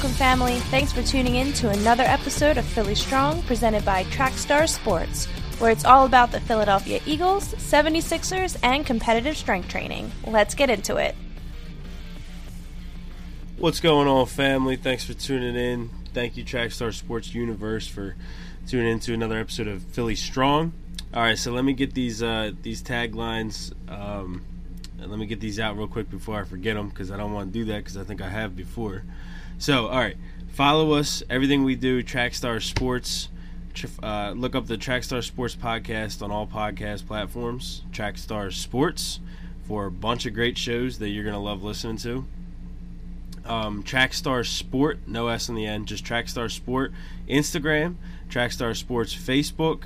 Welcome, family. Thanks for tuning in to another episode of Philly Strong presented by Trackstar Sports, where it's all about the Philadelphia Eagles, 76ers, and competitive strength training. Let's get into it. What's going on, family? Thanks for tuning in. Thank you, Trackstar Sports Universe, for tuning in to another episode of Philly Strong. All right, so let me get these uh, these taglines. Um, let me get these out real quick before I forget them because I don't want to do that because I think I have before. So, all right, follow us. Everything we do, Trackstar Sports. Uh, look up the Trackstar Sports podcast on all podcast platforms. Trackstar Sports for a bunch of great shows that you're gonna love listening to. Um, Trackstar Sport, no S in the end, just Trackstar Sport. Instagram, Trackstar Sports Facebook,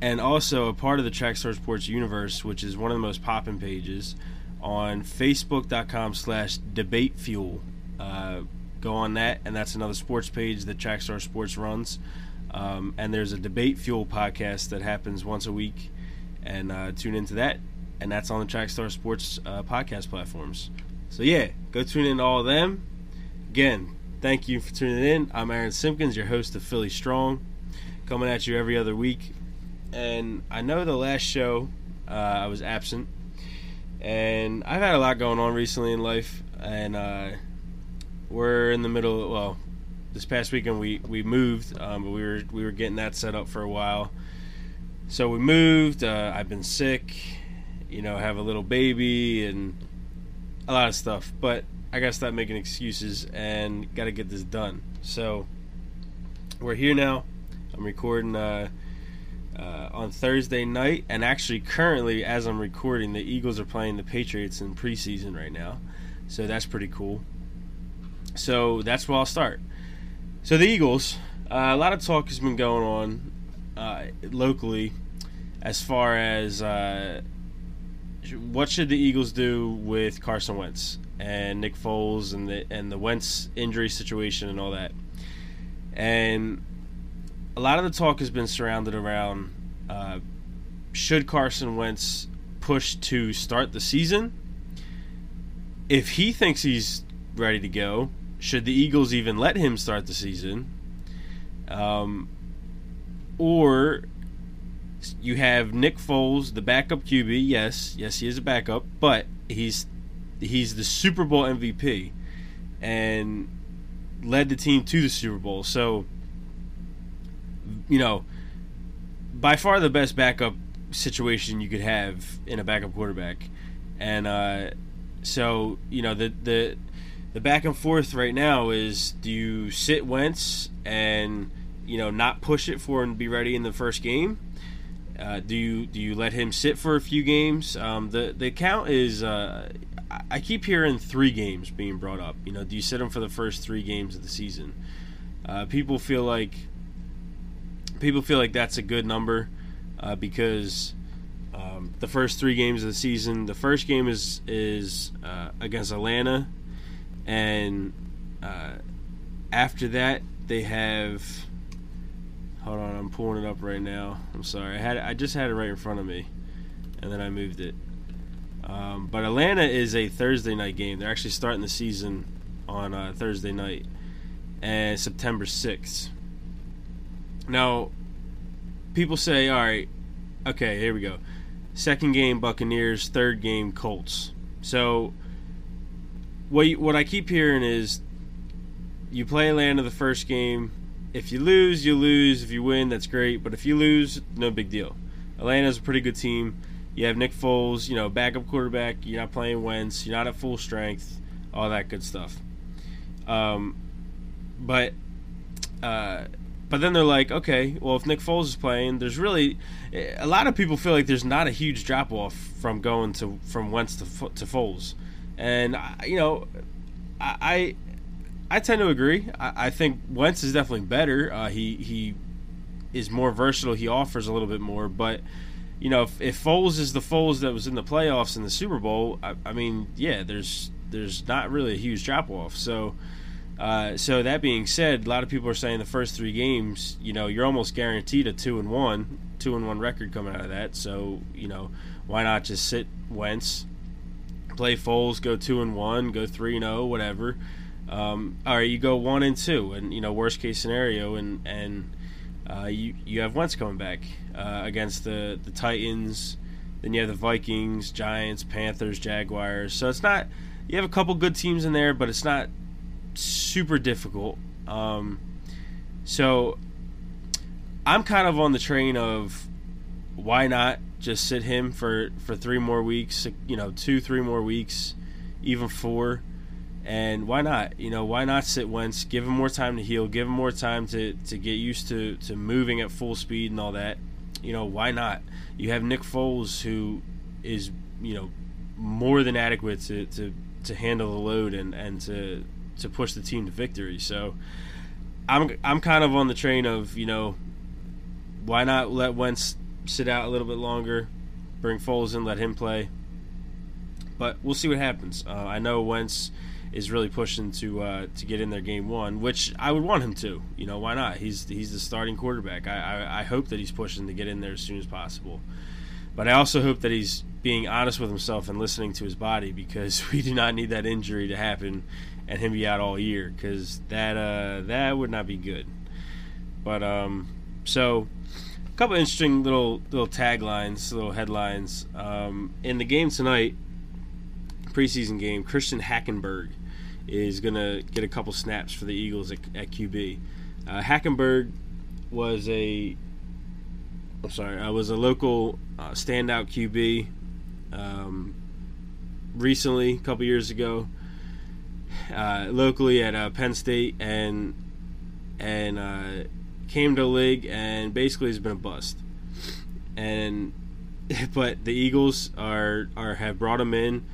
and also a part of the Trackstar Sports universe, which is one of the most popping pages on facebook.com slash debate fuel. Uh, go on that, and that's another sports page that Trackstar Sports runs. Um, and there's a debate fuel podcast that happens once a week, and uh, tune into that. And that's on the Trackstar Sports uh, podcast platforms. So yeah, go tune in to all of them. Again, thank you for tuning in. I'm Aaron Simpkins, your host of Philly Strong, coming at you every other week. And I know the last show uh, I was absent and I've had a lot going on recently in life, and uh, we're in the middle. Of, Well, this past weekend we we moved, um, but we were we were getting that set up for a while. So we moved. Uh, I've been sick, you know, have a little baby and a lot of stuff. But I gotta stop making excuses and gotta get this done. So we're here now. I'm recording. Uh, uh, on Thursday night, and actually currently, as I'm recording, the Eagles are playing the Patriots in preseason right now, so that's pretty cool. So that's where I'll start. So the Eagles, uh, a lot of talk has been going on uh, locally as far as uh, what should the Eagles do with Carson Wentz and Nick Foles and the and the Wentz injury situation and all that, and a lot of the talk has been surrounded around uh, should Carson Wentz push to start the season? If he thinks he's ready to go, should the Eagles even let him start the season? Um, or you have Nick Foles, the backup QB. Yes, yes, he is a backup, but he's he's the Super Bowl MVP and led the team to the Super Bowl. So you know, by far the best backup situation you could have in a backup quarterback, and uh, so you know the the the back and forth right now is do you sit Wentz and you know not push it for and be ready in the first game? Uh, do you do you let him sit for a few games? Um, the the count is uh, I keep hearing three games being brought up. You know, do you sit him for the first three games of the season? Uh, people feel like people feel like that's a good number uh, because um, the first three games of the season, the first game is is uh, against Atlanta, and uh, after that they have. Hold on, I'm pulling it up right now. I'm sorry, I had I just had it right in front of me, and then I moved it. Um, but Atlanta is a Thursday night game. They're actually starting the season on uh, Thursday night, and September sixth. Now, people say, all right, okay, here we go. Second game Buccaneers, third game Colts. So what you, what I keep hearing is you play Atlanta the first game. If you lose, you lose. If you win, that's great. But if you lose, no big deal. Atlanta's a pretty good team. You have Nick Foles, you know, backup quarterback. You're not playing Wentz. You're not at full strength. All that good stuff. Um, but uh, but then they're like, okay, well, if Nick Foles is playing, there's really a lot of people feel like there's not a huge drop off from going to from Wentz to to Foles, and you know, I I I tend to agree. I, I think Wentz is definitely better. Uh, he he is more versatile. He offers a little bit more, but you know, if, if Foles is the Foles that was in the playoffs in the Super Bowl, I, I mean, yeah, there's there's not really a huge drop off. So uh, so that being said, a lot of people are saying the first three games, you know, you're almost guaranteed a two and one, two and one record coming out of that. So you know, why not just sit Wentz, play Foles, go two and one, go three and zero, oh, whatever, Um, all right, you go one and two, and you know worst case scenario, and and uh, you you have Wentz coming back uh, against the the Titans. Then you have the Vikings, Giants, Panthers, Jaguars. So it's not you have a couple good teams in there, but it's not super difficult. Um, so I'm kind of on the train of why not just sit him for for three more weeks, you know, two, three more weeks, even four. And why not? You know, why not sit Wentz? Give him more time to heal. Give him more time to, to get used to, to moving at full speed and all that. You know, why not? You have Nick Foles, who is you know more than adequate to, to, to handle the load and, and to to push the team to victory. So I'm I'm kind of on the train of you know why not let Wentz sit out a little bit longer, bring Foles in, let him play. But we'll see what happens. Uh, I know Wentz is really pushing to uh, to get in their game one, which I would want him to. You know, why not? He's he's the starting quarterback. I, I, I hope that he's pushing to get in there as soon as possible. But I also hope that he's being honest with himself and listening to his body because we do not need that injury to happen and him be out all year because that uh, that would not be good. But um, so couple interesting little little taglines, little headlines um, in the game tonight, preseason game. Christian Hackenberg is going to get a couple snaps for the Eagles at, at QB. Uh, Hackenberg was a I'm sorry, I was a local uh, standout QB um, recently, a couple years ago, uh, locally at uh, Penn State, and and uh, came to the league and basically has been a bust. And but the Eagles are are have brought him in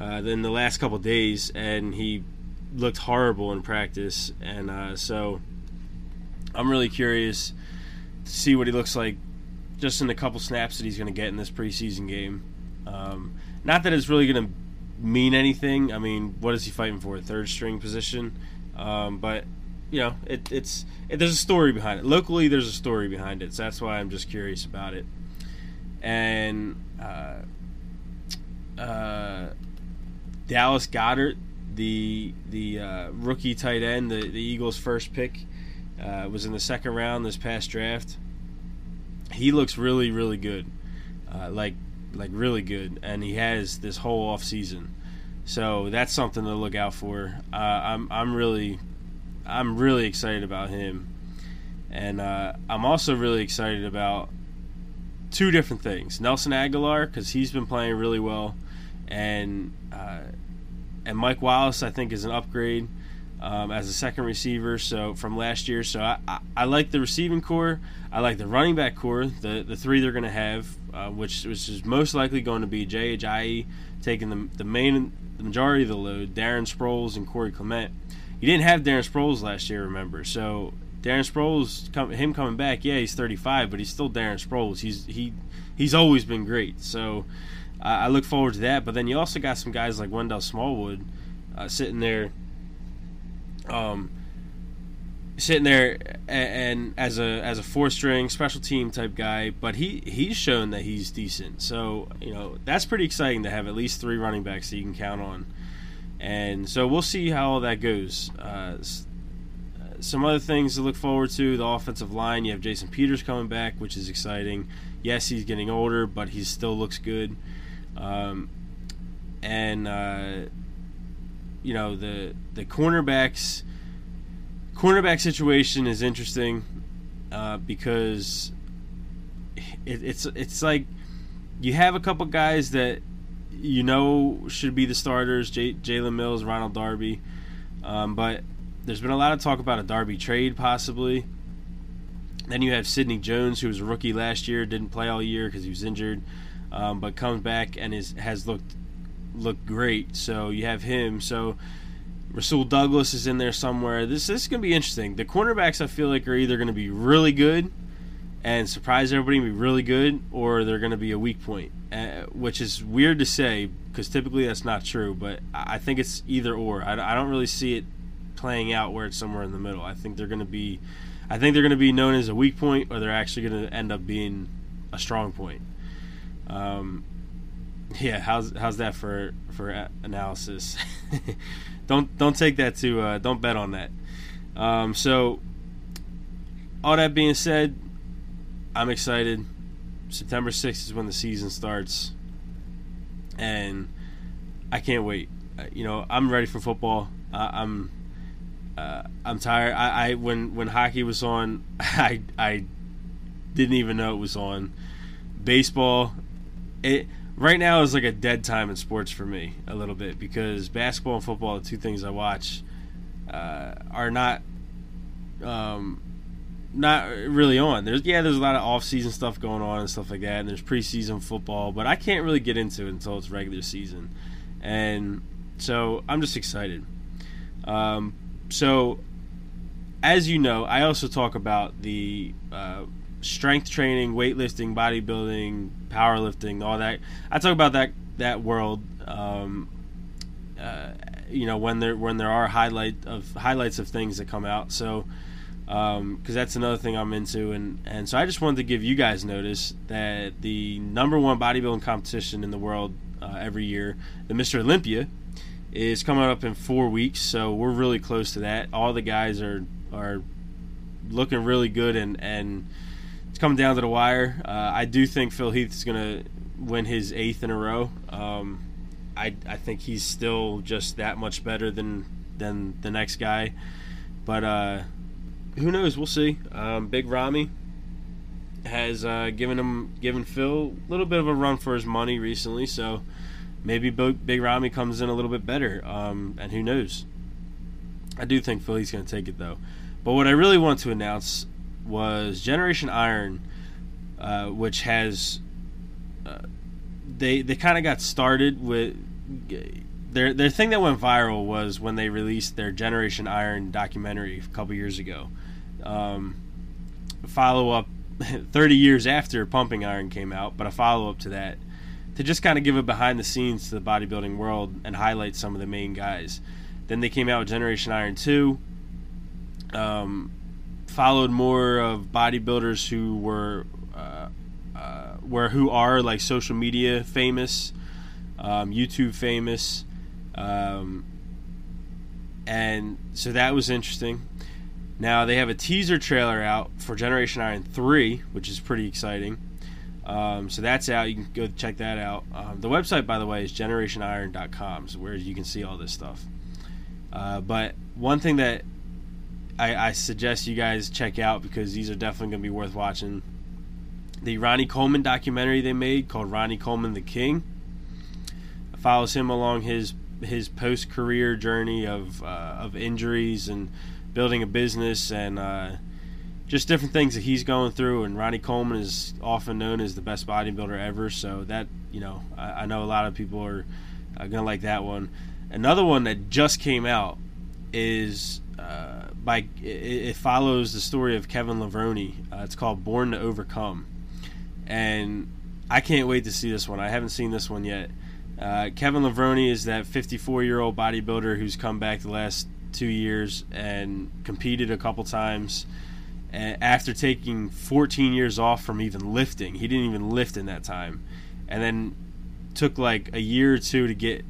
uh, in the last couple days, and he looked horrible in practice, and uh, so I'm really curious to see what he looks like just in the couple snaps that he's going to get in this preseason game. Um, not that it's really going to mean anything. I mean, what is he fighting for? Third string position, um, but you know, it, it's it, there's a story behind it. Locally, there's a story behind it, so that's why I'm just curious about it. And uh, uh, Dallas Goedert, the the uh, rookie tight end, the, the Eagles' first pick, uh, was in the second round this past draft. He looks really, really good, uh, like like really good, and he has this whole off season. So that's something to look out for. Uh, I'm I'm really I'm really excited about him, and uh, I'm also really excited about two different things. Nelson Agholor because he's been playing really well, and uh, and Mike Wallace I think is an upgrade um, as a second receiver. So from last year, so I, I, I, like the receiving corps. I like the running back corps. The the three they're going to have, uh, which which is most likely going to be Jay Ajayi taking the the main the majority of the load. Darren Sproles and Corey Clement. You didn't have Darren Sproles last year, remember? So Darren Sproles, him coming back, yeah, he's 35, but he's still Darren Sproles. He's he he's always been great. So I look forward to that. But then you also got some guys like Wendell Smallwood uh, sitting there um, sitting there and, and, as a as a four string special team type guy, but he he's shown that he's decent. So you know that's pretty exciting to have at least three running backs that you can count on. And so we'll see how all that goes. Uh, some other things to look forward to: the offensive line. You have Jason Peters coming back, which is exciting. Yes, he's getting older, but he still looks good. Um, and uh, you know the the cornerbacks cornerback situation is interesting uh, because it, it's it's like you have a couple guys that you know should be the starters, J- Jalen Mills, Ronald Darby, um, but there's been a lot of talk about a Darby trade possibly. Then you have Sidney Jones, who was a rookie last year, didn't play all year because he was injured, um, but comes back and is has looked look great. So you have him. So Rasul Douglas is in there somewhere. This, this is going to be interesting. The cornerbacks I feel like are either going to be really good and surprise everybody and be really good, or they're going to be a weak point, uh, which is weird to say because typically that's not true. But I think it's either or. I, I don't really see it playing out where it's somewhere in the middle. I think they're going to be, I think they're going to be known as a weak point, or they're actually going to end up being a strong point. Um, Yeah, how's how's that for for analysis? don't don't take that to uh, don't bet on that. Um, so, all that being said, I'm excited. September 6th is when the season starts, and I can't wait. Uh, you know, I'm ready for football. Uh, I'm uh, I'm tired. I, I when when hockey was on, I I didn't even know it was on. Baseball, it right now is like a dead time in sports for me a little bit because basketball and football, the two things I watch, uh, are not um, not really on. There's yeah, there's a lot of off season stuff going on and stuff like that, and there's preseason football, but I can't really get into it until it's regular season, and so I'm just excited. Um, so, as you know, I also talk about the uh, strength training, weightlifting, bodybuilding, powerlifting, all that. I talk about that that world. Um, uh, you know when there when there are highlight of highlights of things that come out. So because um, that's another thing I'm into, and and so I just wanted to give you guys notice that the number one bodybuilding competition in the world uh, every year, the Mr. Olympia, is coming up in four weeks. So we're really close to that. All the guys are are looking really good, and and it's coming down to the wire. Uh, I do think Phil Heath is going to win his eighth in a row. Um, I I think he's still just that much better than than the next guy, but uh, who knows? We'll see. Um, Big Ramy has uh, given him given Phil a little bit of a run for his money recently, so maybe Big Ramy comes in a little bit better, um, and who knows? I do think Philly's going to take it though. But what I really want to announce was Generation Iron, uh, which has uh, they they kind of got started with their their thing that went viral was when they released their Generation Iron documentary a couple years ago. Um, follow up 30 years after Pumping Iron came out, but a follow up to that to just kind of give a behind the scenes to the bodybuilding world and highlight some of the main guys. Then they came out with Generation Iron 2. Um, followed more of bodybuilders who were uh, uh, who are like social media famous, um, YouTube famous, um, and so that was interesting. Now they have a teaser trailer out for Generation Iron 3, which is pretty exciting. Um, so that's out. You can go check that out. Um, the website, by the way, is generationiron.com, so where you can see all this stuff. Uh, but one thing that I, I, suggest you guys check out because these are definitely going to be worth watching the Ronnie Coleman documentary they made called Ronnie Coleman the King. Follows him along his his post career journey of uh, of injuries and building a business and uh, just different things that he's going through. And Ronnie Coleman is often known as the best bodybuilder ever. So that you know, I, I know a lot of people are uh, gonna like that one. Another one that just came out is uh, by it, it, follows the story of Kevin Levrone. Uh, it's called Born to Overcome, and I can't wait to see this one. I haven't seen this one yet. Uh, Kevin Levrone is that 54 year old bodybuilder who's come back the last two years and competed a couple times after taking 14 years off from even lifting. He didn't even lift in that time. And then took like a year or two to get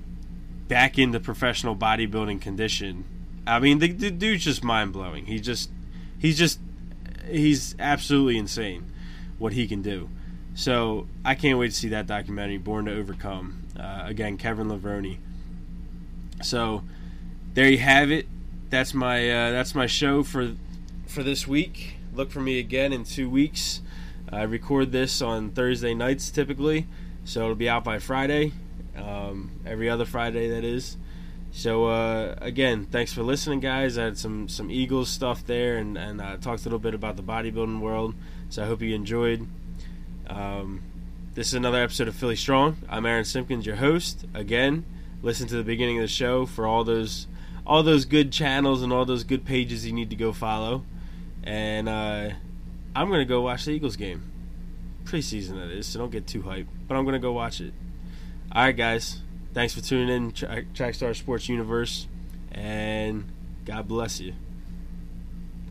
back into professional bodybuilding condition. I mean, the, the dude's just mind blowing. He just, he's just, he's absolutely insane what he can do. So I can't wait to see that documentary, Born to Overcome. Uh, again, Kevin Levrone. So there you have it. That's my uh, that's my show for for this week. Look for me again in two weeks. I record this on Thursday nights typically, so it'll be out by Friday. Um, every other Friday, that is. So uh, again, thanks for listening, guys. I had some some Eagles stuff there, and and I talked a little bit about the bodybuilding world. So I hope you enjoyed. Um, this is another episode of Philly Strong. I'm Aaron Simpkins, your host. Again, listen to the beginning of the show for all those all those good channels and all those good pages you need to go follow and uh, I'm gonna go watch the Eagles game. Preseason that is, so don't get too hyped. But I'm gonna go watch it. All right, guys. Thanks for tuning in, Trackstar Sports Universe, and God bless you.